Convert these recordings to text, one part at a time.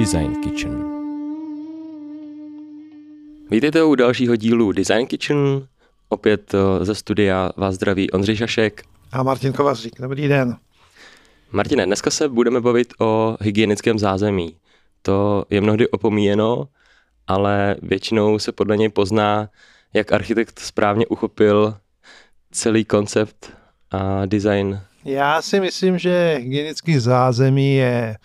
Design Kitchen. Vítejte u dalšího dílu Design Kitchen. Opět eh, ze studia vás zdraví Ondřej Šašek. A Martin Kovařík. Dobrý den. Martine, dneska se budeme bavit o hygienickém zázemí. To je mnohdy opomíjeno, ale většinou se podle něj pozná, jak architekt správně uchopil celý koncept a design. Já si myslím, že hygienický zázemí je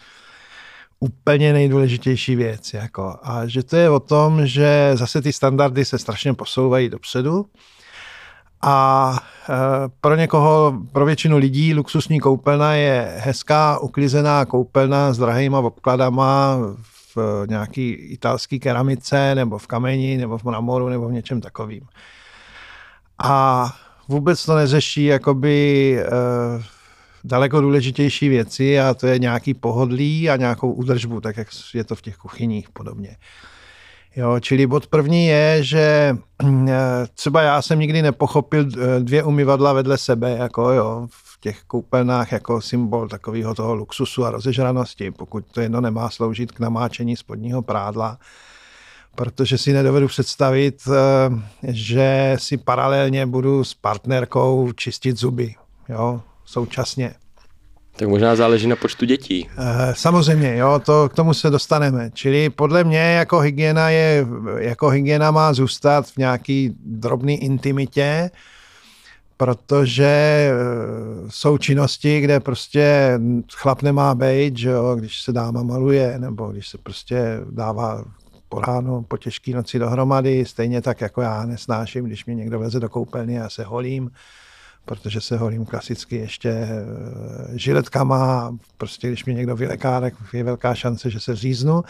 úplně nejdůležitější věc. Jako. A že to je o tom, že zase ty standardy se strašně posouvají dopředu. A e, pro někoho, pro většinu lidí luxusní koupelna je hezká, uklizená koupelna s drahýma obkladama v nějaký italský keramice, nebo v kameni, nebo v mramoru, nebo v něčem takovým. A vůbec to neřeší jakoby e, daleko důležitější věci a to je nějaký pohodlí a nějakou údržbu, tak jak je to v těch kuchyních podobně. Jo, čili bod první je, že eh, třeba já jsem nikdy nepochopil eh, dvě umyvadla vedle sebe, jako jo, v těch koupelnách jako symbol takového toho luxusu a rozežranosti, pokud to jedno nemá sloužit k namáčení spodního prádla, protože si nedovedu představit, eh, že si paralelně budu s partnerkou čistit zuby, jo, současně. Tak možná záleží na počtu dětí. Eh, samozřejmě, jo, to, k tomu se dostaneme. Čili podle mě jako hygiena je, jako hygiena má zůstat v nějaký drobný intimitě, protože eh, jsou činnosti, kde prostě chlap nemá být, že jo, když se dáma maluje, nebo když se prostě dává po ránu, po těžké noci dohromady, stejně tak jako já nesnáším, když mě někdo veze do koupelny a se holím, protože se holím klasicky ještě eh, žiletkama, prostě když mě někdo vyleká, tak je velká šance, že se říznu.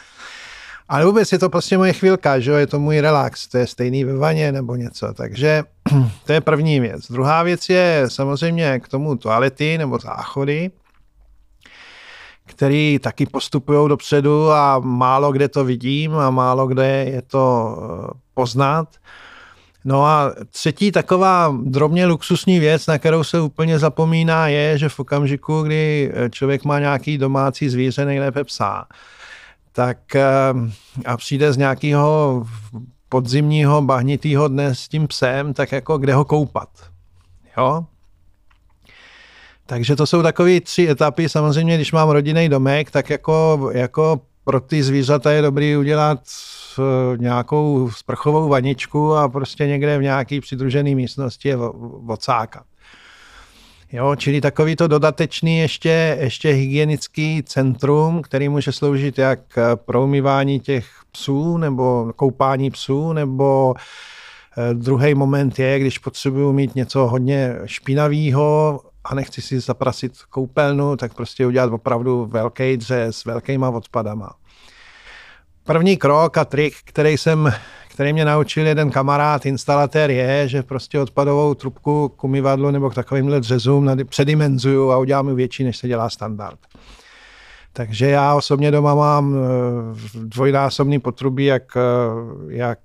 Ale vůbec je to prostě moje chvilka, že jo? je to můj relax, to je stejný ve vaně nebo něco, takže to je první věc. Druhá věc je samozřejmě k tomu toalety nebo záchody, který taky postupují dopředu a málo kde to vidím a málo kde je to eh, poznat. No a třetí taková drobně luxusní věc, na kterou se úplně zapomíná, je, že v okamžiku, kdy člověk má nějaký domácí zvíře, nejlépe psa, tak eh, a přijde z nějakého podzimního bahnitého dne s tím psem, tak jako kde ho koupat. Jo? Takže to jsou takové tři etapy. Samozřejmě, když mám rodinný domek, tak jako, jako pro ty zvířata je dobrý udělat eh, nějakou sprchovou vaničku a prostě někde v nějaký přidružený místnosti je odsákat. Jo, čili takový to dodatečný ještě, ještě hygienický centrum, který může sloužit jak pro umývání těch psů, nebo koupání psů, nebo eh, druhý moment je, když potřebuju mít něco hodně špinavého a nechci si zaprasit koupelnu, tak prostě udělat opravdu velký dřez s velkýma odpadama. První krok a trik, který jsem který mě naučil jeden kamarád, instalatér, je, že prostě odpadovou trubku k umyvadlu nebo k takovýmhle dřezům předimenzuju a udělám větší, než se dělá standard. Takže já osobně doma mám eh, dvojnásobný potrubí, jak, eh, jak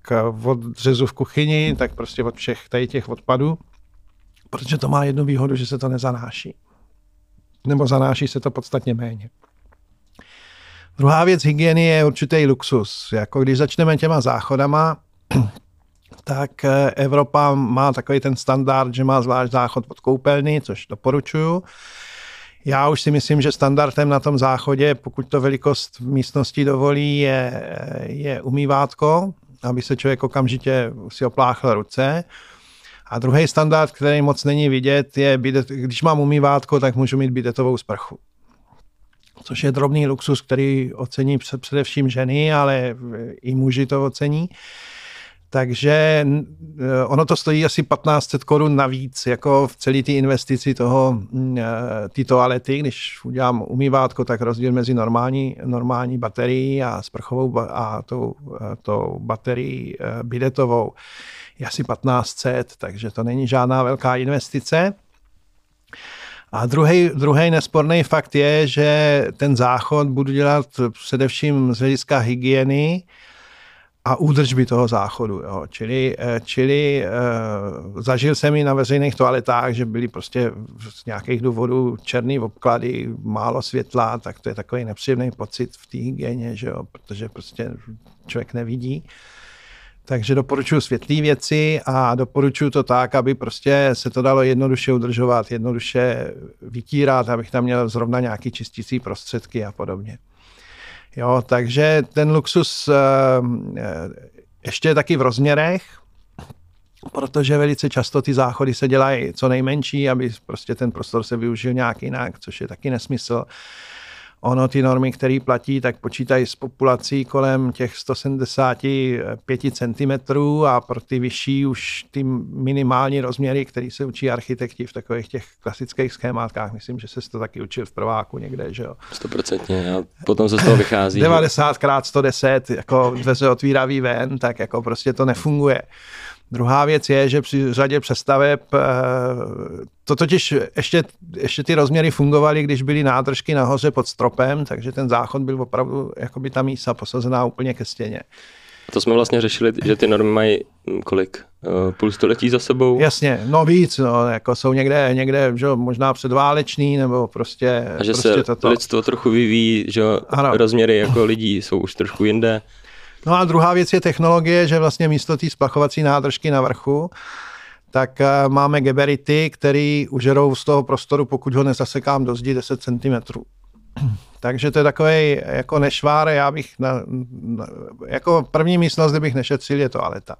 od dřezu v kuchyni, tak prostě od všech tady těch odpadů protože to má jednu výhodu, že se to nezanáší. Nebo zanáší se to podstatně méně. Druhá věc hygieny je určitý luxus. Jako když začneme těma záchodama, tak eh, Evropa má takový ten standard, že má zvlášť záchod pod koupelny, což doporučuju. Já už si myslím, že standardem na tom záchodě, pokud to velikost místnosti dovolí, je, je umývátko, aby se člověk okamžitě si opláchl ruce. A druhý standard, který moc není vidět, je, bidet, když mám umývátko, tak můžu mít bidetovou sprchu. Což je drobný luxus, který ocení především ženy, ale i muži to ocení. Takže eh, ono to stojí asi 1500 korun navíc, jako v celé té investici toho, eh, ty toalety, když udělám umývátko, tak rozdíl mezi normální, normální baterií a sprchovou a tou, eh, tou baterií bidetovou je asi 1500, takže to není žádná velká investice. A druhý, druhý nesporný fakt je, že ten záchod budu dělat především z hlediska hygieny a údržby toho záchodu. Jo. Čili, eh, čili uh, zažil jsem i na veřejných toaletách, že byly prostě z nějakých důvodů černý obklady, málo světla, tak to je takový nepříjemný pocit v té hygieně, že jo, protože prostě člověk nevidí. Takže doporučuji světlé věci a doporučuji to tak, aby prostě se to dalo jednoduše udržovat, jednoduše vytírat, abych tam měl zrovna nějaký čistící prostředky a podobně. Jo, takže ten luxus uh, ještě je taky v rozměrech, protože velice často ty záchody se dělají co nejmenší, aby prostě ten prostor se využil nějak jinak, což je taky nesmysl. Ono ty normy, které platí, tak počítají s populací kolem těch 175 cm a pro ty vyšší už ty minimální rozměry, které se učí architekti v takových těch klasických schémátkách. Myslím, že se to taky učil v prváku někde, že jo. 100% a potom se z toho vychází. 90 x 110, jako dveře otvíravý ven, tak jako prostě to nefunguje. Druhá věc je, že při řadě přestaveb eh, to totiž ještě, ještě ty rozměry fungovaly, když byly nádržky nahoře pod stropem, takže ten záchod byl opravdu jako by ta mísa posazená úplně ke stěně. A to jsme vlastně řešili, že ty normy mají hm, kolik? Eh, půl století za sebou? Jasně, no víc, no, jako jsou někde, někde že možná předválečný, nebo prostě... A že prostě se toto. lidstvo trochu vyvíjí, že ano. rozměry jako lidí jsou už trošku jinde. No a druhá věc je technologie, že vlastně místo té splachovací nádržky na vrchu, tak eh, máme geberity, které užerou z toho prostoru, pokud ho nezasekám do zdi 10 cm. Takže to je takový jako nešvár, já bych na, na, jako první místnost, kde bych nešetřil, je toaleta.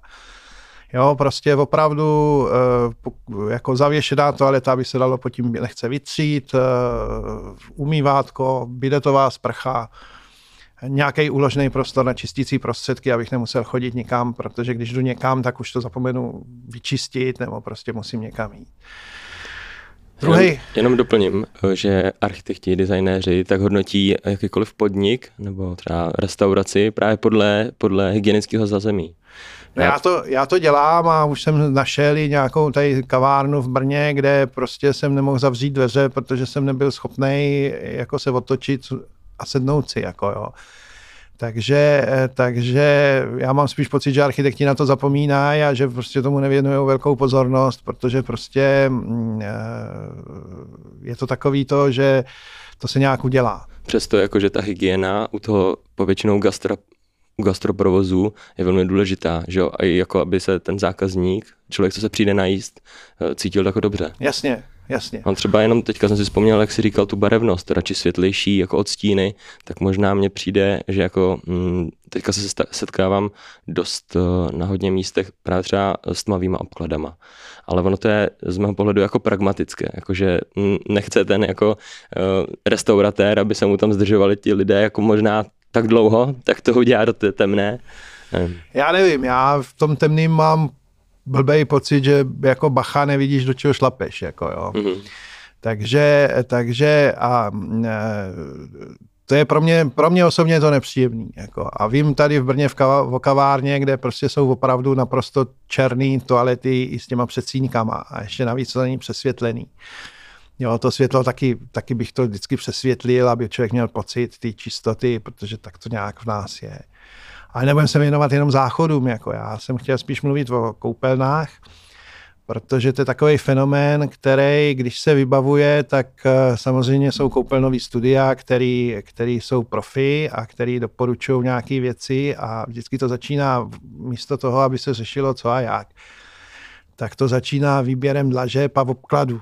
Jo, prostě opravdu eh, jako zavěšená toaleta by se dalo pod tím lehce vytřít, eh, umývátko, bidetová sprcha, nějaký uložený prostor na čistící prostředky, abych nemusel chodit nikam, protože když jdu někam, tak už to zapomenu vyčistit nebo prostě musím někam jít. Druhý. Jenom, jenom doplním, že architekti, designéři tak hodnotí jakýkoliv podnik nebo třeba restauraci právě podle, podle hygienického zazemí. No já, to, já to dělám a už jsem našel i nějakou tady kavárnu v Brně, kde prostě jsem nemohl zavřít dveře, protože jsem nebyl schopný jako se otočit a sednout si. Jako jo. Takže, takže já mám spíš pocit, že architekti na to zapomínají a že prostě tomu nevěnují velkou pozornost, protože prostě mm, eh, je to takový to, že to se nějak udělá. Přesto jako, že ta hygiena u toho povětšinou gastra, u gastroprovozu je velmi důležitá, že jo? A jako aby se ten zákazník, člověk, co se přijde najíst, eh, cítil jako dobře. Jasně, Jasně. On třeba jenom teďka jsem si vzpomněl, jak si říkal tu barevnost, radši světlejší jako odstíny, tak možná mně přijde, že jako mm, teďka se setkávám dost uh, na hodně místech právě třeba s tmavýma obkladama. Ale ono to je z mého pohledu jako pragmatické, jakože nechce ten jako uh, restauratér, aby se mu tam zdržovali ti lidé jako možná tak dlouho, tak to udělá do té temné. Já nevím, já v tom temným mám blbej pocit, že jako bacha nevidíš, do čeho šlapeš. Jako, jo. Mm-hmm. Takže, takže a e, to je pro mě, pro mě osobně to nepříjemný. Jako. A vím tady v Brně v, kava, v kavárně, kde prostě jsou opravdu naprosto černý toalety i s těma předsínkama a ještě navíc to není přesvětlený. Jo, to světlo taky, taky bych to vždycky přesvětlil, aby člověk měl pocit té čistoty, protože tak to nějak v nás je. Ale nebudeme se věnovat jenom záchodům. Jako já jsem chtěl spíš mluvit o koupelnách, protože to je takový fenomén, který, když se vybavuje, tak eh, samozřejmě jsou koupelnový studia, který, který jsou profi a který doporučují nějaké věci a vždycky to začíná místo toho, aby se řešilo co a jak. Tak to začíná výběrem dlažeb a obkladu.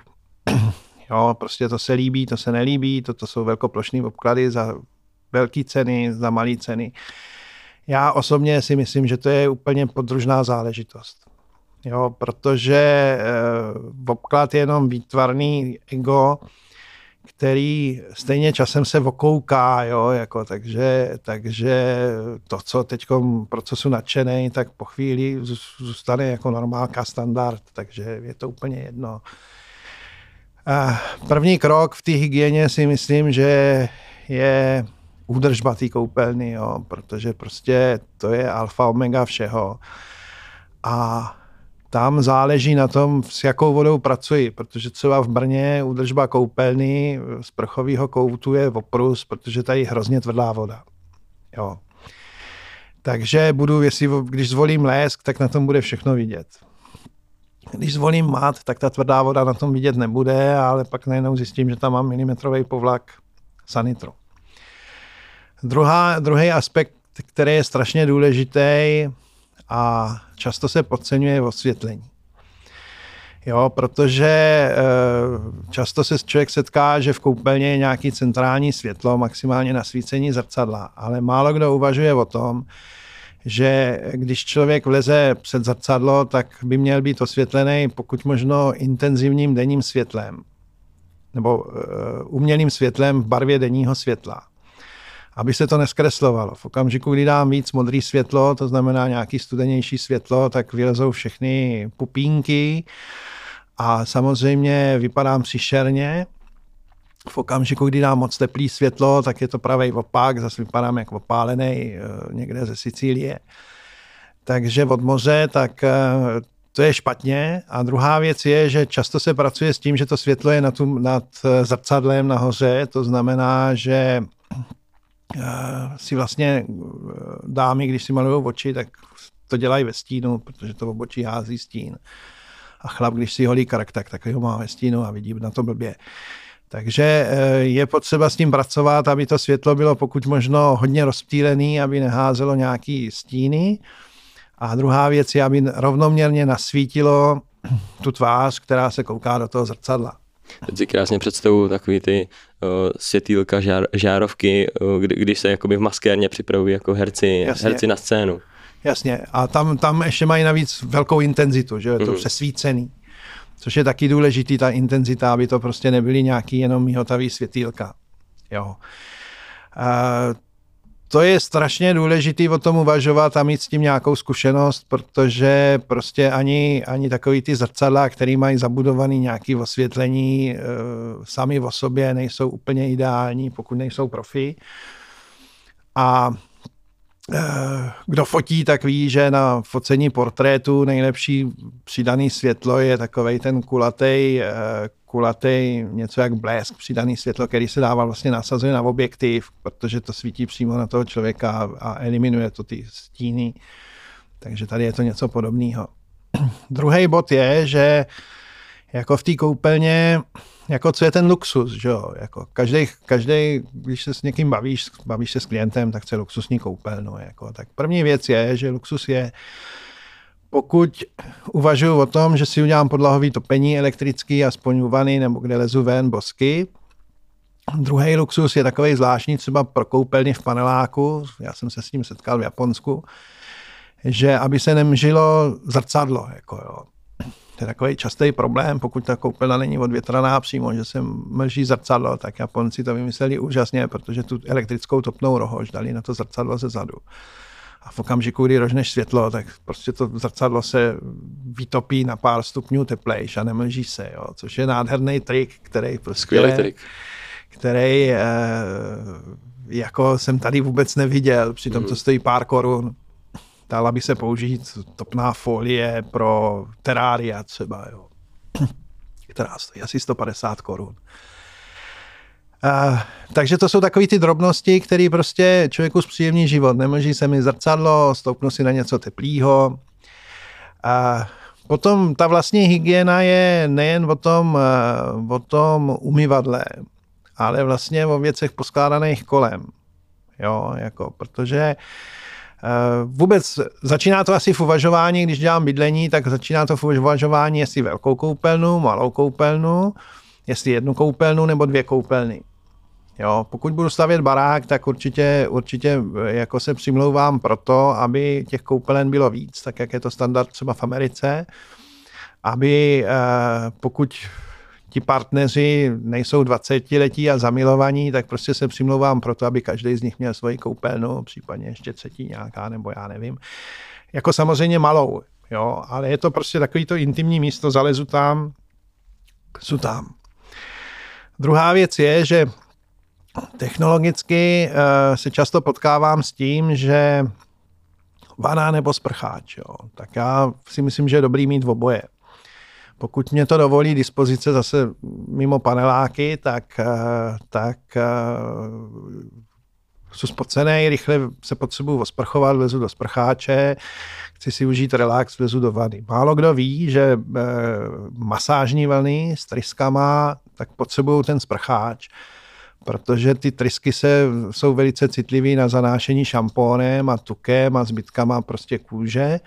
jo, prostě to se líbí, to se nelíbí, toto jsou velkoplošné obklady za velké ceny, za malé ceny. Já osobně si myslím, že to je úplně podružná záležitost. Jo, protože e, obklad je jenom výtvarný ego, který stejně časem se okouká, jo, jako, takže, takže to, co teď procesu nadšený, tak po chvíli zůstane jako normálka standard, takže je to úplně jedno. První krok v té hygieně si myslím, že je údržba té koupelny, jo, protože prostě to je alfa omega všeho. A tam záleží na tom, s jakou vodou pracuji, protože třeba v Brně údržba koupelny z prchového koutu je oprus, protože tady je hrozně tvrdá voda. Jo. Takže budu, jestli, když zvolím lésk, tak na tom bude všechno vidět. Když zvolím mat, tak ta tvrdá voda na tom vidět nebude, ale pak najednou zjistím, že tam mám milimetrový povlak sanitro. Druhá, druhý aspekt, který je strašně důležitý a často se podceňuje, je osvětlení. Jo, protože e, často se člověk setká, že v koupelně je nějaký centrální světlo, maximálně nasvícení zrcadla, ale málo kdo uvažuje o tom, že když člověk vleze před zrcadlo, tak by měl být osvětlený pokud možno intenzivním denním světlem nebo uh, umělým světlem v barvě denního světla. Aby se to neskreslovalo. V okamžiku, kdy dám víc modrý světlo, to znamená nějaký studenější světlo, tak vylezou všechny pupínky a samozřejmě vypadám příšerně. V okamžiku, kdy dám moc teplý světlo, tak je to pravý opak, zase vypadám jako opálený eh, někde ze Sicílie. Takže od moře, tak eh, to je špatně. A druhá věc je, že často se pracuje s tím, že to světlo je nad, nad eh, zrcadlem nahoře, to znamená, že si vlastně dámy, když si malují oči, tak to dělají ve stínu, protože to obočí hází stín. A chlap, když si holí karak, tak ho má ve stínu a vidí na to blbě. Takže eh, je potřeba s tím pracovat, aby to světlo bylo pokud možno hodně rozptýlený, aby neházelo nějaký stíny. A druhá věc je, aby rovnoměrně nasvítilo tu tvář, která se kouká do toho zrcadla. Teď si krásně představu takový ty uh, světýlka, žár, žárovky, uh, kdy, když se jakoby v maskérně připravují jako herci, herci na scénu. Jasně, a tam, tam ještě mají navíc velkou intenzitu, že je to mm. přesvícený což je taky důležitý, ta intenzita, aby to prostě nebyly nějaký jenom mihotavý světýlka. Jo. A to je strašně důležitý o tom uvažovat a mít s tím nějakou zkušenost, protože prostě ani, ani takový ty zrcadla, který mají zabudovaný nějaký osvětlení, e, sami o sobě nejsou úplně ideální, pokud nejsou profi. A kdo fotí, tak ví, že na focení portrétu nejlepší přidaný světlo je takový ten kulatý, eh, kulatý něco jak blesk, přidaný světlo, který se dává vlastně nasazuje na objektiv, protože to svítí přímo na toho člověka a eliminuje to ty stíny. Takže tady je to něco podobného. Druhý bod je, že jako v té koupelně jako co je ten luxus, že jo? Jako každý, každý, když se s někým bavíš, bavíš se s klientem, tak chce luxusní koupelnu. Jako. Tak první věc je, že luxus je, pokud uvažuji o tom, že si udělám podlahový topení elektrický, aspoň u vany, nebo kde lezu ven bosky, Druhý luxus je takový zvláštní třeba pro koupelny v paneláku, já jsem se s tím setkal v Japonsku, že aby se nemžilo zrcadlo. Jako jo. To je takový častý problém, pokud ta koupelna není odvětraná přímo, že se mlží zrcadlo, tak Japonci to vymysleli úžasně, protože tu elektrickou topnou rohož dali na to zrcadlo ze zadu. A v okamžiku, kdy rožneš světlo, tak prostě to zrcadlo se vytopí na pár stupňů teplejš a nemlží se, jo, což je nádherný trik, který prostě... Skvělý trik. Který eh, jako jsem tady vůbec neviděl, přitom to mhm. stojí pár korun dala by se použít topná folie pro terária třeba, jo, která stojí asi 150 korun. Uh, takže to jsou takové ty drobnosti, které prostě člověku zpříjemní život. Nemůže se mi zrcadlo, stoupnu si na něco teplého. Uh, potom ta vlastní hygiena je nejen o tom, uh, o tom umyvadle, ale vlastně o věcech poskládaných kolem. Jo, jako, protože Eh, vůbec začíná to asi v uvažování, když dělám bydlení, tak začíná to v uvažování, jestli velkou koupelnu, malou koupelnu, jestli jednu koupelnu nebo dvě koupelny. Jo, pokud budu stavět barák, tak určitě, určitě eh, jako se přimlouvám pro to, aby těch koupelen bylo víc, tak jak je to standard třeba v Americe, aby eh, pokud ti partneři nejsou 20 letí a zamilovaní, tak prostě se přimlouvám pro to, aby každý z nich měl svoji koupelnu, případně ještě třetí nějaká, nebo já nevím. Jako samozřejmě malou, jo, ale je to prostě takový to intimní místo, zalezu tam, jsou tam. Druhá věc je, že technologicky uh, se často potkávám s tím, že vana nebo sprcháč, jo. tak já si myslím, že je dobrý mít oboje. Pokud mě to dovolí dispozice zase mimo paneláky, tak, eh, tak eh, Jsou spocený, rychle se potřebuju osprchovat, vlezu do sprcháče, chci si užít relax, vlezu do vady. Málo kdo ví, že e, masážní vlny s tryskama, tak potřebují ten sprcháč, protože ty trysky se, jsou velice citlivé na zanášení šampónem a tukem a zbytkama prostě kůže.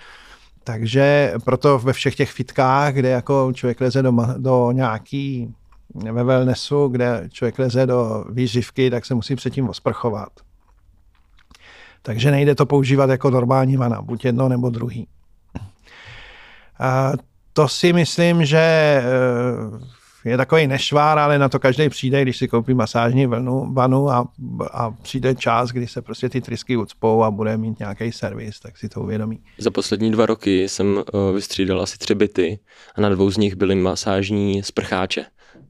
Takže proto ve všech těch fitkách, kde jako člověk leze do, do nějaký ve wellnessu, kde člověk leze do výživky, tak se musí předtím osprchovat. Takže nejde to používat jako normální vana, buď jedno nebo druhý. A to si myslím, že eh, je takový nešvár, ale na to každý přijde, když si koupí masážní vlnu, vanu a, a přijde čas, kdy se prostě ty trysky ucpou a bude mít nějaký servis, tak si to uvědomí. Za poslední dva roky jsem uh, vystřídal asi tři byty a na dvou z nich byly masážní sprcháče.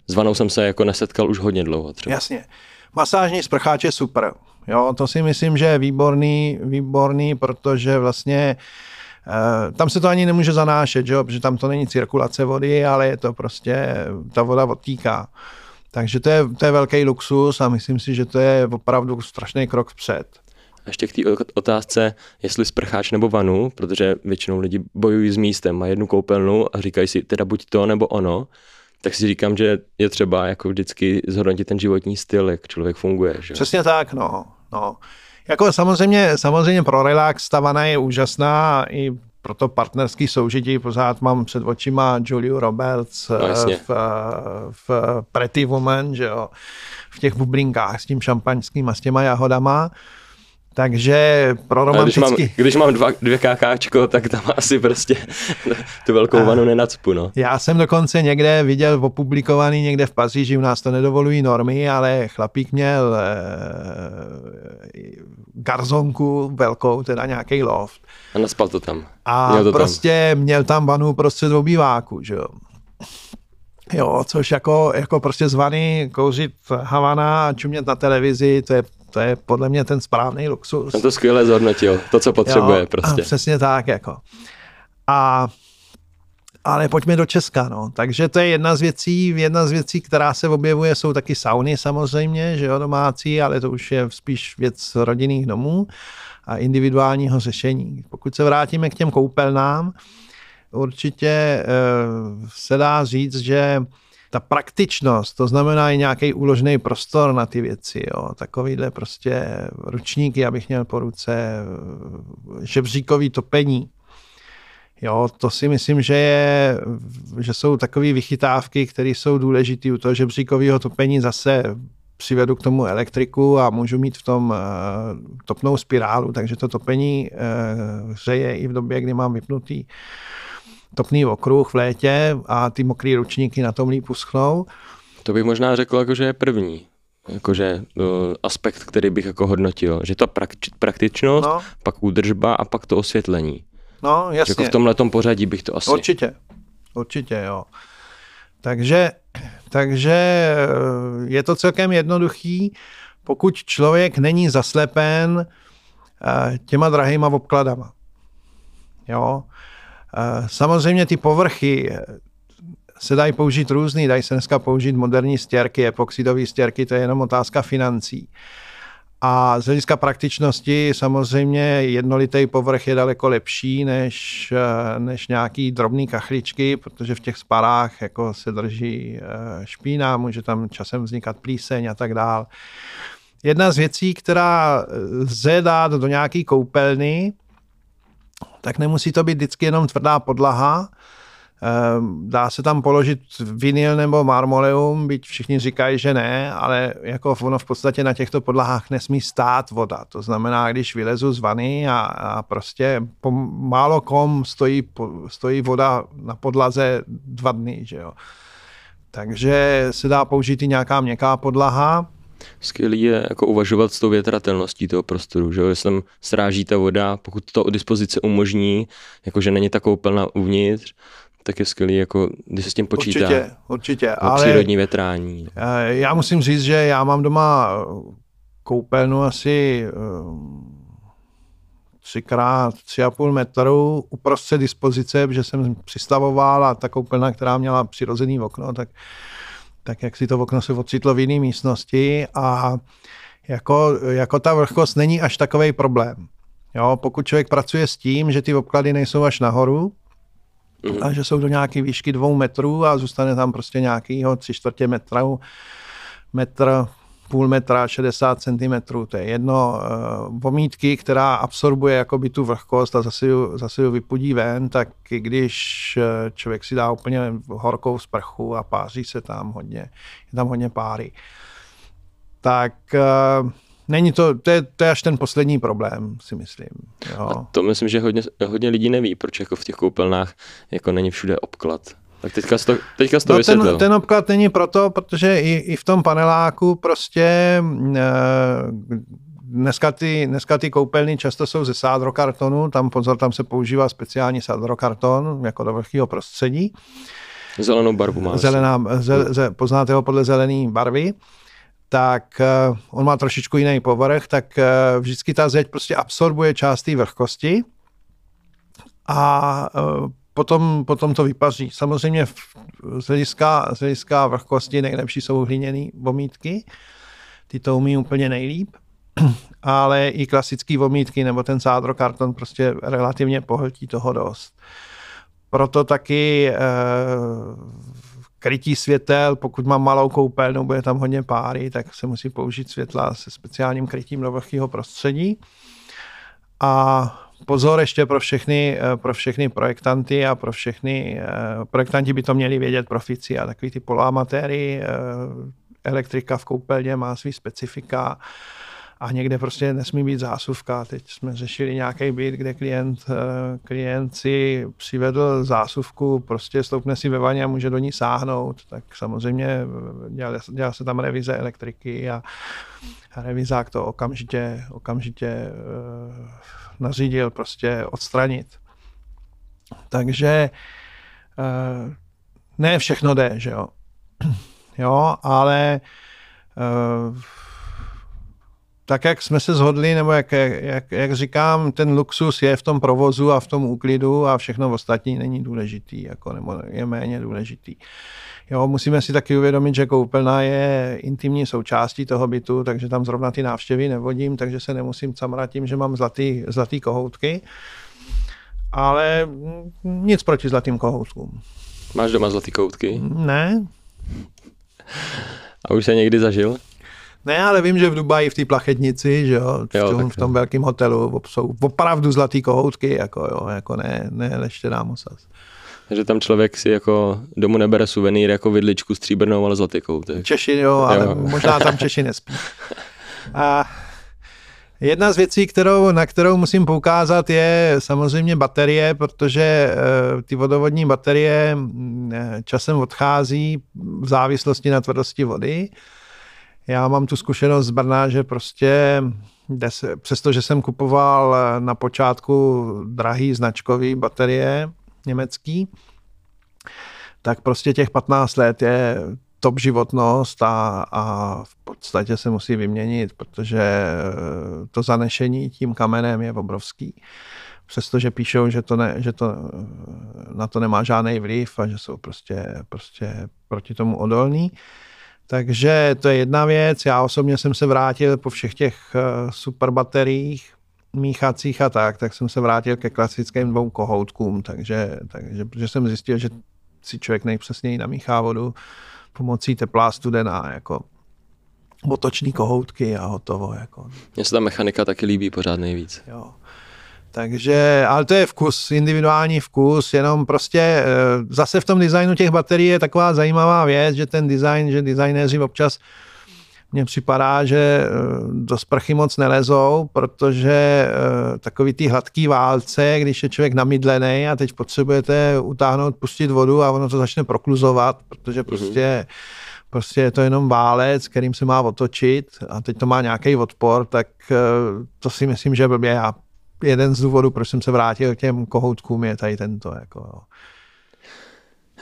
S vanou jsem se jako nesetkal už hodně dlouho. Třeba. Jasně. Masážní sprcháč je super. Jo, to si myslím, že je výborný, výborný, protože vlastně Uh, tam se to ani nemůže zanášet, že jo? protože tam to není cirkulace vody, ale je to prostě, ta voda odtíká. Takže to je, to je velký luxus a myslím si, že to je opravdu strašný krok vpřed. A ještě k té otázce, jestli sprcháč nebo vanu, protože většinou lidi bojují s místem, má jednu koupelnu a říkají si teda buď to nebo ono, tak si říkám, že je třeba jako vždycky zhodnotit ten životní styl, jak člověk funguje. Že? Přesně tak, no. no. Jako samozřejmě, samozřejmě pro relax ta vana je úžasná i pro to partnerský soužití pořád mám před očima Juliu Roberts no, v, v Pretty Woman, že jo, v těch bublinkách s tím šampaňským a s těma jahodama. Takže pro romantický... Když mám, když mám dva, dvě kákáčko, tak tam asi prostě tu velkou vanu nenacpu, no. Já jsem dokonce někde viděl opublikovaný někde v Paříži, u nás to nedovolují normy, ale chlapík měl e, garzonku velkou, teda nějaký loft. A naspal to tam. A měl to prostě tam. měl tam vanu prostřed obýváku, že jo. Jo, což jako, jako prostě zvaný kouřit Havana a čumět na televizi, to je to je podle mě ten správný luxus. Jsem to skvěle zhodnotil, to, co potřebuje jo, prostě. Přesně tak, jako. A ale pojďme do Česka, no. Takže to je jedna z věcí, jedna z věcí, která se objevuje, jsou taky sauny samozřejmě, že jo, domácí, ale to už je spíš věc rodinných domů a individuálního řešení. Pokud se vrátíme k těm koupelnám, určitě e, se dá říct, že ta praktičnost, to znamená i nějaký úložný prostor na ty věci, jo. takovýhle prostě ručníky, abych měl po ruce, žebříkový topení, Jo, to si myslím, že, je, že jsou takové vychytávky, které jsou důležité u toho žebříkového topení. Zase přivedu k tomu elektriku a můžu mít v tom uh, topnou spirálu, takže to topení uh, hřeje i v době, kdy mám vypnutý topný okruh v létě a ty mokré ručníky na tom líp uschnou. To bych možná řekl, jako, že je první jakože uh, aspekt, který bych jako hodnotil, že to praktičnost, no. pak údržba a pak to osvětlení. No, jasně. Že jako v tomhle pořadí bych to asi... Určitě, určitě, jo. Takže, takže eh, je to celkem jednoduchý, pokud člověk není zaslepen eh, těma drahýma obkladama. Jo. Eh, samozřejmě ty povrchy eh, se dají použít různý, dají se dneska použít moderní stěrky, epoxidové stěrky, to je jenom otázka financí. A z hlediska praktičnosti samozřejmě jednolitý povrch je daleko lepší než, eh, než nějaký drobný kachličky, protože v těch sparách jako se drží špína, může tam časem vznikat plíseň a tak dál. Jedna z věcí, která lze dát do nějaké koupelny, tak nemusí to být vždycky jenom tvrdá podlaha. Ehm, dá se tam položit vinyl nebo marmoleum, byť všichni říkají, že ne, ale jako ono v podstatě na těchto podlahách nesmí stát voda. To znamená, když vylezu z vany a, a prostě po málo kom stojí, stojí voda na podlaze dva dny, že jo. Takže se dá použít i nějaká měkká podlaha, skvělý je jako uvažovat s tou větratelností toho prostoru, že jestli tam sráží ta voda, pokud to dispozice umožní, jakože není ta koupelna uvnitř, tak je skvělý, jako, když se s tím počítá. Určitě, určitě. Ale přírodní větrání. Eh, já musím říct, že já mám doma koupelnu asi eh, třikrát tři a půl metru uprostřed dispozice, protože jsem přistavoval a ta koupelna, která měla přirozený okno, tak tak jak si to okno se ocitlo v jiné místnosti a jako, jako ta vlhkost není až takový problém. Jo, pokud člověk pracuje s tím, že ty obklady nejsou až nahoru, mm. a že jsou do nějaké výšky dvou metrů a zůstane tam prostě nějakýho tři čtvrtě metra, metr, půl metra, 60 cm, to je jedno, uh, vomítky, která absorbuje jakoby tu vlhkost a zase ju, zase ju vypudí ven, tak i když eh, člověk si dá úplně horkou sprchu a páří se tam hodně, je tam hodně páry, tak uh, Není to, to je, to je až ten poslední problém, si myslím. Jo. A to myslím, že hodně, hodně lidí neví, proč jako v těch koupelnách jako není všude obklad. Tak teďka jsi to, teďka to no ten, ten obklad není proto, protože i, i v tom paneláku prostě e, dneska, ty, dneska ty koupelny často jsou ze sádrokartonu, tam pozor, tam se používá speciální sádrokarton jako do vrchního prostředí. Zelenou barvu má. Zelená, ze, ze, poznáte ho podle zelené barvy tak uh, on má trošičku jiný povrch, tak uh, vždycky ta zeď prostě absorbuje část té vlhkosti a uh, potom, potom to vypaří. Samozřejmě z, hlediska, z hlediska vlhkosti nejlepší jsou hliněné vomítky, ty to umí úplně nejlíp, ale i klasické vomítky nebo ten sádrokarton prostě relativně pohltí toho dost. Proto taky krytí světel, pokud mám malou koupelnu, bude tam hodně páry, tak se musí použít světla se speciálním krytím do vlhkého prostředí. A pozor ještě pro všechny, eh, pro všechny projektanty a pro všechny, eh, projektanti by to měli vědět profici a takový ty poloamatéry, eh, elektrika v koupelně má svý specifika, a někde prostě nesmí být zásuvka. Teď jsme řešili nějaký byt, kde klient, klient si přivedl zásuvku, prostě stoupne si ve vaně a může do ní sáhnout, tak samozřejmě dělá, dělá se tam revize elektriky a revizák to okamžitě, okamžitě uh, nařídil prostě odstranit. Takže uh, ne všechno jde, že jo. jo, ale uh, tak, jak jsme se zhodli, nebo jak, jak, jak říkám, ten luxus je v tom provozu a v tom úklidu a všechno ostatní není důležitý, jako, nebo je méně důležitý. Jo, musíme si taky uvědomit, že koupelna je intimní součástí toho bytu, takže tam zrovna ty návštěvy nevodím, takže se nemusím camrat tím, že mám zlatý, zlatý kohoutky. Ale nic proti zlatým kohoutkům. Máš doma zlatý kohoutky? Ne. A už se někdy zažil? Ne, ale vím, že v Dubaji v té plachetnici, že jo, v, jo, tom, v tom velkém hotelu jsou opravdu zlatý kohoutky, jako jo, jako ne, ne leštěná mosas. Že tam člověk si jako domů nebere suvenýr jako vidličku stříbrnou, ale zlatý koutek. Češi, jo, ale jo. možná tam Češi nespí. A Jedna z věcí, kterou, na kterou musím poukázat, je samozřejmě baterie, protože uh, ty vodovodní baterie mm, časem odchází v závislosti na tvrdosti vody. Já mám tu zkušenost z Brna, že prostě přestože jsem kupoval na počátku drahý značkový baterie německý, tak prostě těch 15 let je top životnost a, a v podstatě se musí vyměnit, protože to zanešení tím kamenem je obrovský. Přestože píšou, že to, ne, že to na to nemá žádný vliv a že jsou prostě, prostě proti tomu odolní. Takže to je jedna věc. Já osobně jsem se vrátil po všech těch eh, super bateriích, míchacích a tak, tak jsem se vrátil ke klasickým dvou kohoutkům, takže, takže protože jsem zjistil, že si člověk nejpřesněji namíchá vodu pomocí teplá studená, jako otočný kohoutky a hotovo. Jako. Mně se ta mechanika taky líbí pořád nejvíc. Jo. Takže, ale to je vkus, individuální vkus, jenom prostě eh, zase v tom designu těch baterií je taková zajímavá věc, že ten design, že designéři občas mně připadá, že eh, do sprchy moc nelezou, protože eh, takový ty hladký válce, když je člověk namydlený a teď potřebujete utáhnout, pustit vodu a ono to začne prokluzovat, protože mhm. prostě prostě je to jenom válec, kterým se má otočit a teď to má nějaký odpor, tak to si myslím, že blbě. Já jeden z důvodů, proč jsem se vrátil k těm kohoutkům, je tady tento. Jako,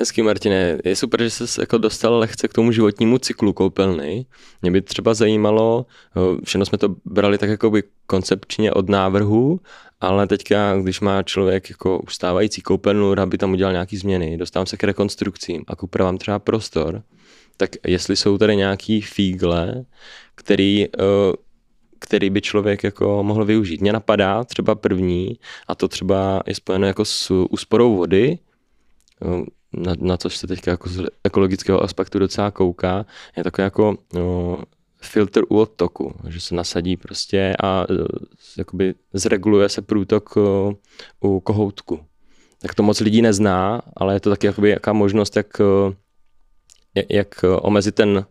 jo. Hezký, Martine. Je super, že jsi jako dostal lehce k tomu životnímu cyklu koupelny. Mě by třeba zajímalo, všechno jsme to brali tak jako by koncepčně od návrhu, ale teďka, když má člověk jako ustávající koupelnu, aby tam udělal nějaký změny, dostávám se k rekonstrukcím a upravám třeba prostor, tak jestli jsou tady nějaký fígle, který uh, který by člověk jako mohl využít. Mně napadá třeba první, a to třeba je spojeno jako s úsporou vody, na, na což se teďka jako z ekologického aspektu docela kouká, je takový jako no, filtr u odtoku, že se nasadí prostě a e, jakoby zreguluje se průtok e, u kohoutku. Tak to moc lidí nezná, ale je to taky jakoby jaká možnost, jak, e, jak omezit ten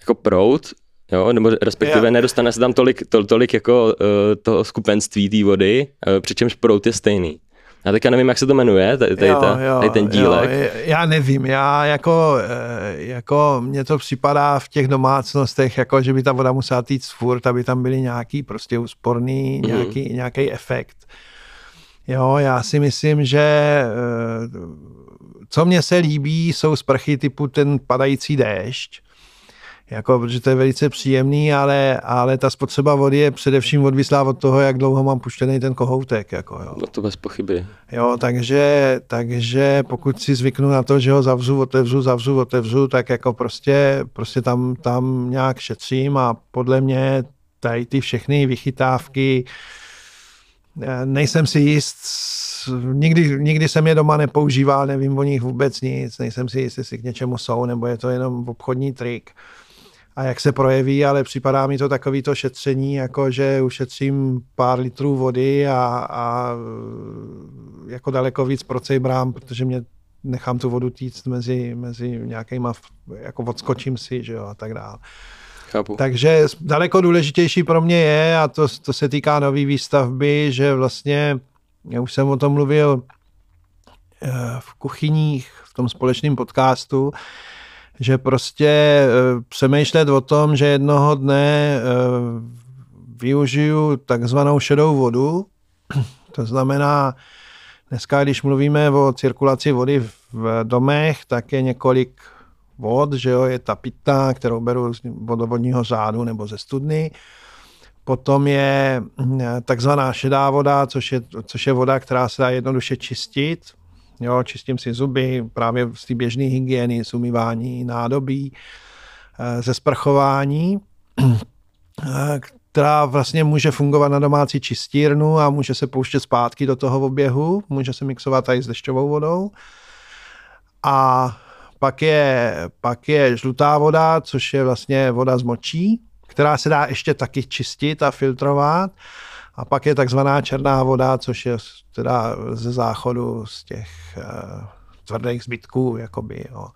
jako prout, jo, nebo respektive yeah. nedostane se tam tolik, to, tolik jako toho skupenství té vody, přičemž prout je stejný. Já teďka nevím, jak se to jmenuje, tady, tady, jo, ta, jo, tady ten dílek. Jo, já nevím, já jako, eh, jako mně to připadá v těch domácnostech, jako že by ta voda musela týct furt, aby tam byly nějaký prostě úsporný, mm-hmm. nějaký, nějaký efekt. Jo, já si myslím, že eh, co mně se líbí, jsou sprchy typu ten padající déšť, jako, protože to je velice příjemný, ale, ale ta spotřeba vody je především odvislá od toho, jak dlouho mám puštěný ten kohoutek. Jako, jo. No to bez pochyby. Jo, takže, takže pokud si zvyknu na to, že ho zavřu, otevřu, zavřu, otevřu, tak jako prostě, prostě tam, tam nějak šetřím a podle mě tady ty všechny vychytávky, eh, nejsem si jist, nikdy, nikdy jsem je doma nepoužíval, nevím o nich vůbec nic, nejsem si jist, jestli k něčemu jsou, nebo je to jenom obchodní trik a jak se projeví, ale připadá mi to takový to šetření, jako že ušetřím pár litrů vody a, a jako daleko víc procejbrám, protože mě nechám tu vodu týct mezi, mezi nějakýma, jako odskočím si, že jo, a tak dále. Chápu. Takže daleko důležitější pro mě je, a to, to se týká nové výstavby, že vlastně, já už jsem o tom mluvil eh, v kuchyních, v tom společném podcastu, že prostě eh, přemýšlet o tom, že jednoho dne eh, využiju takzvanou šedou vodu, to znamená, dneska, když mluvíme o cirkulaci vody v domech, tak je několik vod, že jo, je ta pitná, kterou beru z vodovodního řádu nebo ze studny, Potom je eh, takzvaná šedá voda, což je, což je voda, která se dá jednoduše čistit. Jo, čistím si zuby právě z té běžné hygieny, z umývání nádobí, eh, ze sprchování, eh, která vlastně může fungovat na domácí čistírnu a může se pouštět zpátky do toho oběhu, může se mixovat i s dešťovou vodou. A pak je, pak je žlutá voda, což je vlastně voda z močí, která se dá ještě taky čistit a filtrovat. A pak je takzvaná černá voda, což je teda ze záchodu z těch uh, tvrdých zbytků, jakoby, jo.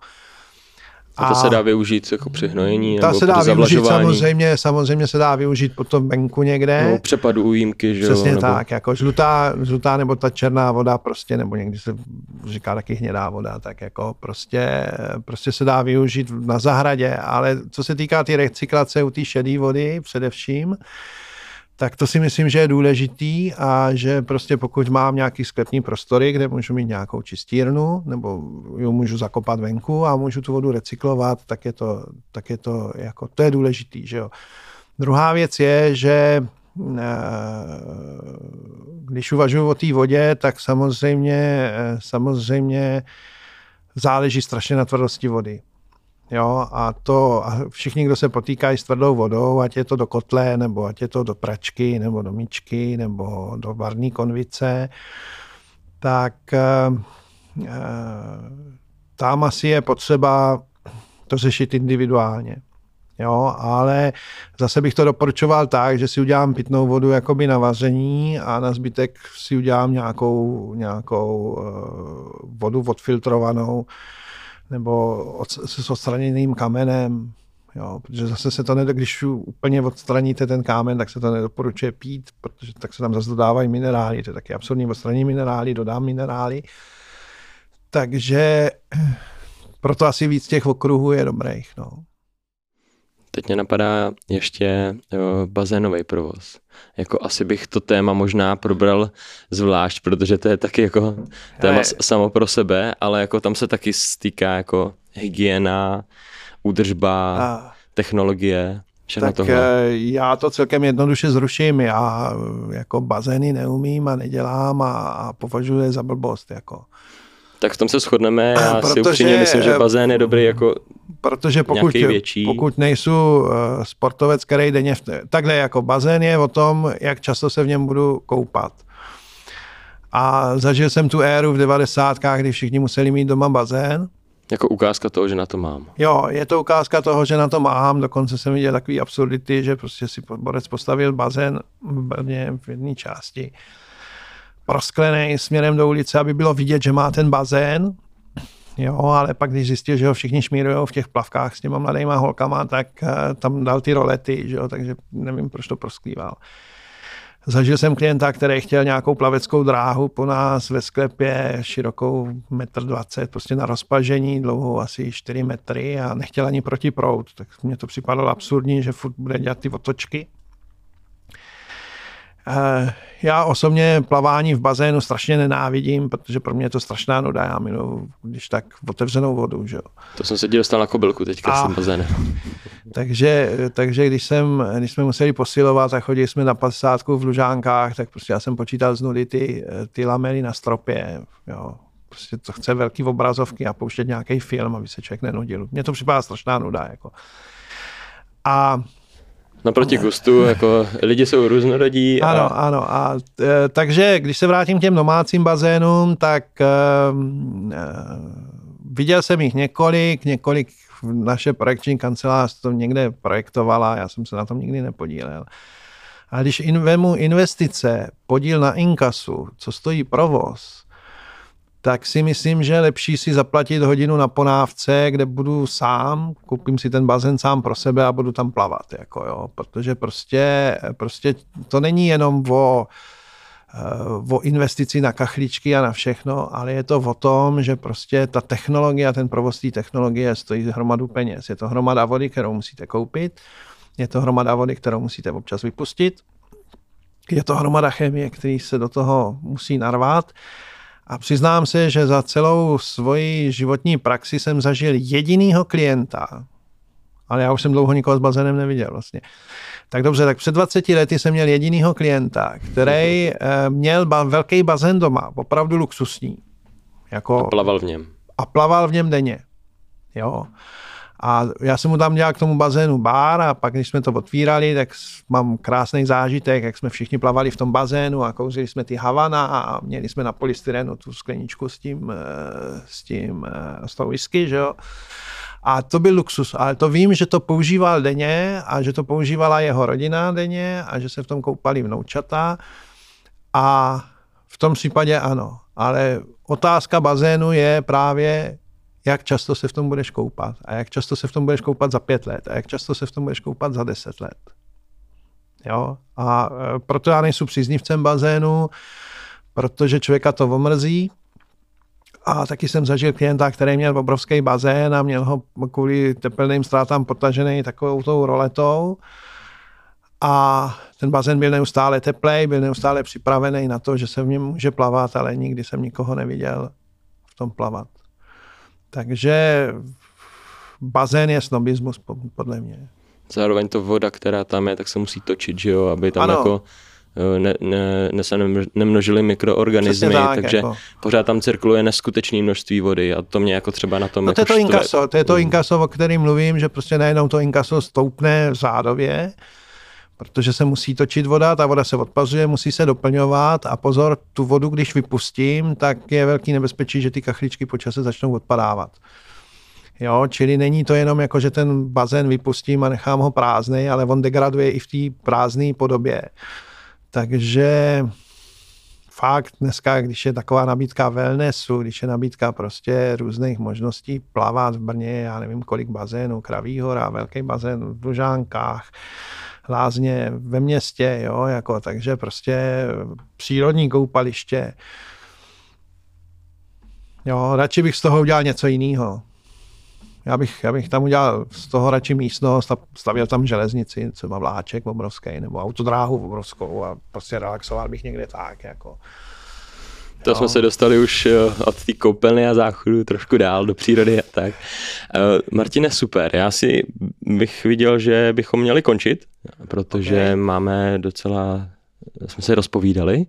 A to se dá využít jako při hnojení? Ta se dá využít samozřejmě, samozřejmě se dá využít potom venku někde. No, přepadu újímky, že Přesně nebo... tak, jako žlutá, žlutá nebo ta černá voda prostě, nebo někdy se říká taky hnědá voda, tak jako prostě, prostě se dá využít na zahradě, ale co se týká ty recyklace u té šedé vody především, tak to si myslím, že je důležitý a že prostě pokud mám nějaký sklepní prostory, kde můžu mít nějakou čistírnu, nebo ju můžu zakopat venku a můžu tu vodu recyklovat, tak je to, tak je to jako, to je důležitý, že jo. Druhá věc je, že eh, když uvažuji o té vodě, tak samozřejmě, eh, samozřejmě záleží strašně na tvrdosti vody. Jo, a to a všichni, kdo se potýkají s tvrdou vodou, ať je to do kotle, nebo ať je to do pračky, nebo do míčky, nebo do varní konvice, tak e, tam asi je potřeba to řešit individuálně. Jo, ale zase bych to doporučoval tak, že si udělám pitnou vodu jakoby na vaření a na zbytek si udělám nějakou, nějakou uh, vodu odfiltrovanou, nebo od, s odstraněným kamenem, jo, protože zase se to nedá, když úplně odstraníte ten kámen, tak se to nedoporučuje pít, protože tak se tam zase dodávají minerály, to je taky absurdní odstranění minerály, dodám minerály. Takže proto asi víc těch okruhů je dobrých. No. Teď mě napadá ještě jo, bazénový provoz. Jako asi bych to téma možná probral zvlášť, protože to je taky jako téma je. samo pro sebe, ale jako tam se taky stýká jako hygiena, údržba, a... technologie. Všechno tak tohle. Eh, já to celkem jednoduše zruším. Já jako bazény neumím a nedělám a, a považuji za blbost. Jako. Tak v tom se shodneme, já Protože, si upřímně myslím, že bazén je dobrý jako Protože pokud, větší. pokud nejsou uh, sportovec, který denně, v, takhle jako bazén je o tom, jak často se v něm budu koupat. A zažil jsem tu éru v 90. kdy všichni museli mít doma bazén. jako ukázka toho, že na to mám. Jo, je to ukázka toho, že na to mám. Dokonce jsem viděl takový absurdity, že prostě si borec postavil bazén v jedné části prosklený směrem do ulice, aby bylo vidět, že má ten bazén. Jo, ale pak když zjistil, že ho všichni šmírují v těch plavkách s těma mladýma holkama, tak uh, tam dal ty rolety, že jo, takže nevím, proč to prosklíval. Zažil jsem klienta, který chtěl nějakou plaveckou dráhu po nás ve sklepě, širokou 1,20 m, prostě na rozpažení, dlouhou asi 4 metry a nechtěl ani proti prout. Tak mně to připadalo absurdní, že furt bude dělat ty otočky. Eh, Já osobně plavání v bazénu strašně nenávidím, protože pro mě je to strašná nuda. Já miluji, když tak otevřenou vodu. Že jo. To jsem se dostal na kobylku teďka A- s tím bazénem. Takže, takže když, jsem, když jsme museli posilovat a chodili jsme na 50 v Lužánkách, tak prostě já jsem počítal z nuly ty, ty lamely na stropě. Jo. Prostě to chce velký obrazovky a pouštět nějaký film, aby se člověk nenudil. Mně to připadá strašná nuda. Jako. A Naproti gustu, jako lidi jsou různorodí. A Ano, ano. A, e, takže když se vrátím k těm domácím bazénům, tak e, e, viděl jsem jich několik, několik naše projekční kancelář to někde projektovala, já jsem se na tom nikdy nepodílel. A když in, vemu investice, podíl na inkasu, co stojí provoz, tak si myslím, že je lepší si zaplatit hodinu na ponávce, kde budu sám, koupím si ten bazén sám pro sebe a budu tam plavat. Jako jo. Protože prostě, prostě to není jenom o, eh, o investici na kachličky a na všechno, ale je to o tom, že prostě ta technologie a ten provoz té technologie stojí hromadu peněz. Je to hromada vody, kterou musíte koupit, je to hromada vody, kterou musíte občas vypustit, je to hromada chemie, který se do toho musí narvat. A přiznám se, že za celou svoji životní praxi jsem zažil jedinýho klienta, ale já už jsem dlouho nikoho s bazénem neviděl vlastně. Tak dobře, tak před 20 lety jsem měl jedinýho klienta, který eh, měl ba- velký bazén doma, opravdu luxusní. Jako, plaval v něm. a plaval v něm denně. Jo. A já jsem mu tam dělal k tomu bazénu bar a pak, když jsme to otvírali, tak mám krásný zážitek, jak jsme všichni plavali v tom bazénu a kouřili jsme ty Havana a měli jsme na polystyrenu tu skleničku s tím, eh, s tím, eh, s tou whisky, že jo. A to byl luxus, ale to vím, že to používal denně a že to používala jeho rodina denně a že se v tom koupali vnoučata a v tom případě ano. Ale otázka bazénu je právě, jak často se v tom budeš koupat a jak často se v tom budeš koupat za pět let a jak často se v tom budeš koupat za deset let. Jo? A e, proto já nejsem příznivcem bazénu, protože člověka to omrzí. A taky jsem zažil klienta, který měl obrovský bazén a měl ho kvůli tepelným ztrátám potažený takovou tou roletou. A ten bazén byl neustále teplej, byl neustále připravený na to, že se v něm může plavat, ale nikdy jsem nikoho neviděl v tom plavat. Takže bazén je snobismus po- podle mě. Zároveň to voda, která tam je, tak se musí točit, že jo, aby tam Ano. jako eh, ne, ne, ne se nemnož- nemnožily mikroorganismy, tak, takže jako. pořád tam cirkuluje neskutečné množství vody a to mě jako třeba na tom No to je jako to inkaso, to je to inkaso, o kterém mluvím, že prostě najednou to inkaso stoupne v zádově, protože se musí točit voda, ta voda se odpazuje, musí se doplňovat a pozor, tu vodu, když vypustím, tak je velký nebezpečí, že ty kachličky po čase začnou odpadávat. Jo, čili není to jenom jako, že ten bazén vypustím a nechám ho prázdný, ale on degraduje i v té prázdné podobě. Takže fakt dneska, když je taková nabídka wellnessu, když je nabídka prostě různých možností plavat v Brně, já nevím kolik bazénů, Kraví hora, velký bazén v Dužánkách, lázně ve městě, jo, jako, takže prostě přírodní koupaliště. Jo, radši bych z toho udělal něco jiného. Já bych, já bych tam udělal z toho radši místnost a stavěl tam železnici, třeba vláček obrovský, nebo autodráhu obrovskou a prostě relaxoval bych někde tak, jako. To Jo. jsme se dostali už eh, od té koupelny a záchodu trošku dál do přírody a tak. Eh, Martine, super. Já si bych viděl, že bychom měli končit, protože Ok. máme docela jsme se rozpovídali.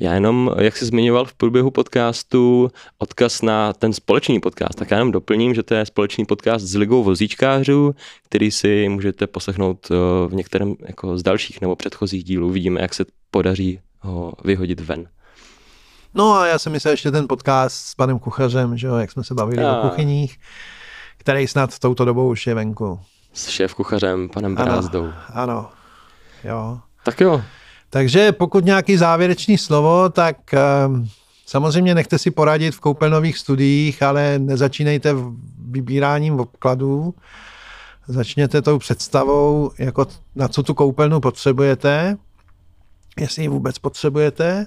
Já jenom, jak jsi zmiňoval v průběhu podcastu, odkaz na ten společný podcast, tak já jenom doplním, že to je společný podcast s Ligou vozíčkářů, který si můžete poslechnout v některém jako z dalších nebo předchozích dílů. Vidíme, jak se podaří ho vyhodit ven. No a já jsem myslel ještě ten podcast s panem kuchařem, že jo, jak jsme se bavili a... o kuchyních, který snad touto dobou už je venku. S šéf kuchařem, panem Brázdou. Ano, ano, jo. Tak jo. Takže pokud nějaký závěrečný slovo, tak um, samozřejmě nechte si poradit v koupelnových studiích, ale nezačínejte vybíráním obkladů. Začněte tou představou, jako na co tu koupelnu potřebujete, jestli ji vůbec potřebujete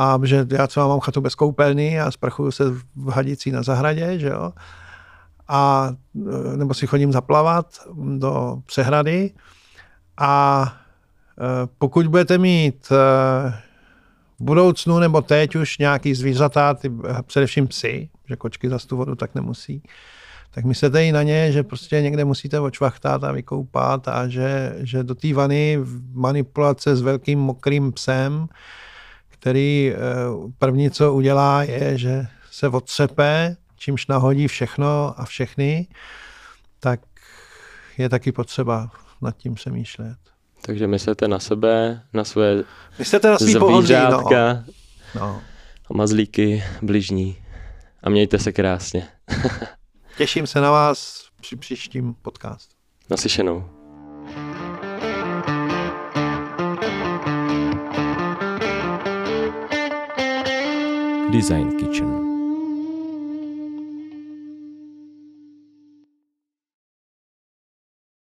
a že já třeba mám chatu bez koupelny a sprchuju se v hadicí na zahradě, že jo, a nebo si chodím zaplavat do přehrady. A e, pokud budete mít e, v budoucnu nebo teď už nějaký zvířata, ty, především psy, že kočky za tu vodu tak nemusí, tak myslete i na ně, že prostě někde musíte očvachtat a vykoupat a že, že do té vany manipulace s velkým mokrým psem který eh, první, co udělá, je, že se odsepe, čímž nahodí všechno a všechny, tak je taky potřeba nad tím přemýšlet. Takže myslete na sebe, na své myslete na svý zvířátka no. no. a mazlíky bližní. A mějte se krásně. Těším se na vás při příštím podcastu. Naslyšenou. Design Kitchen.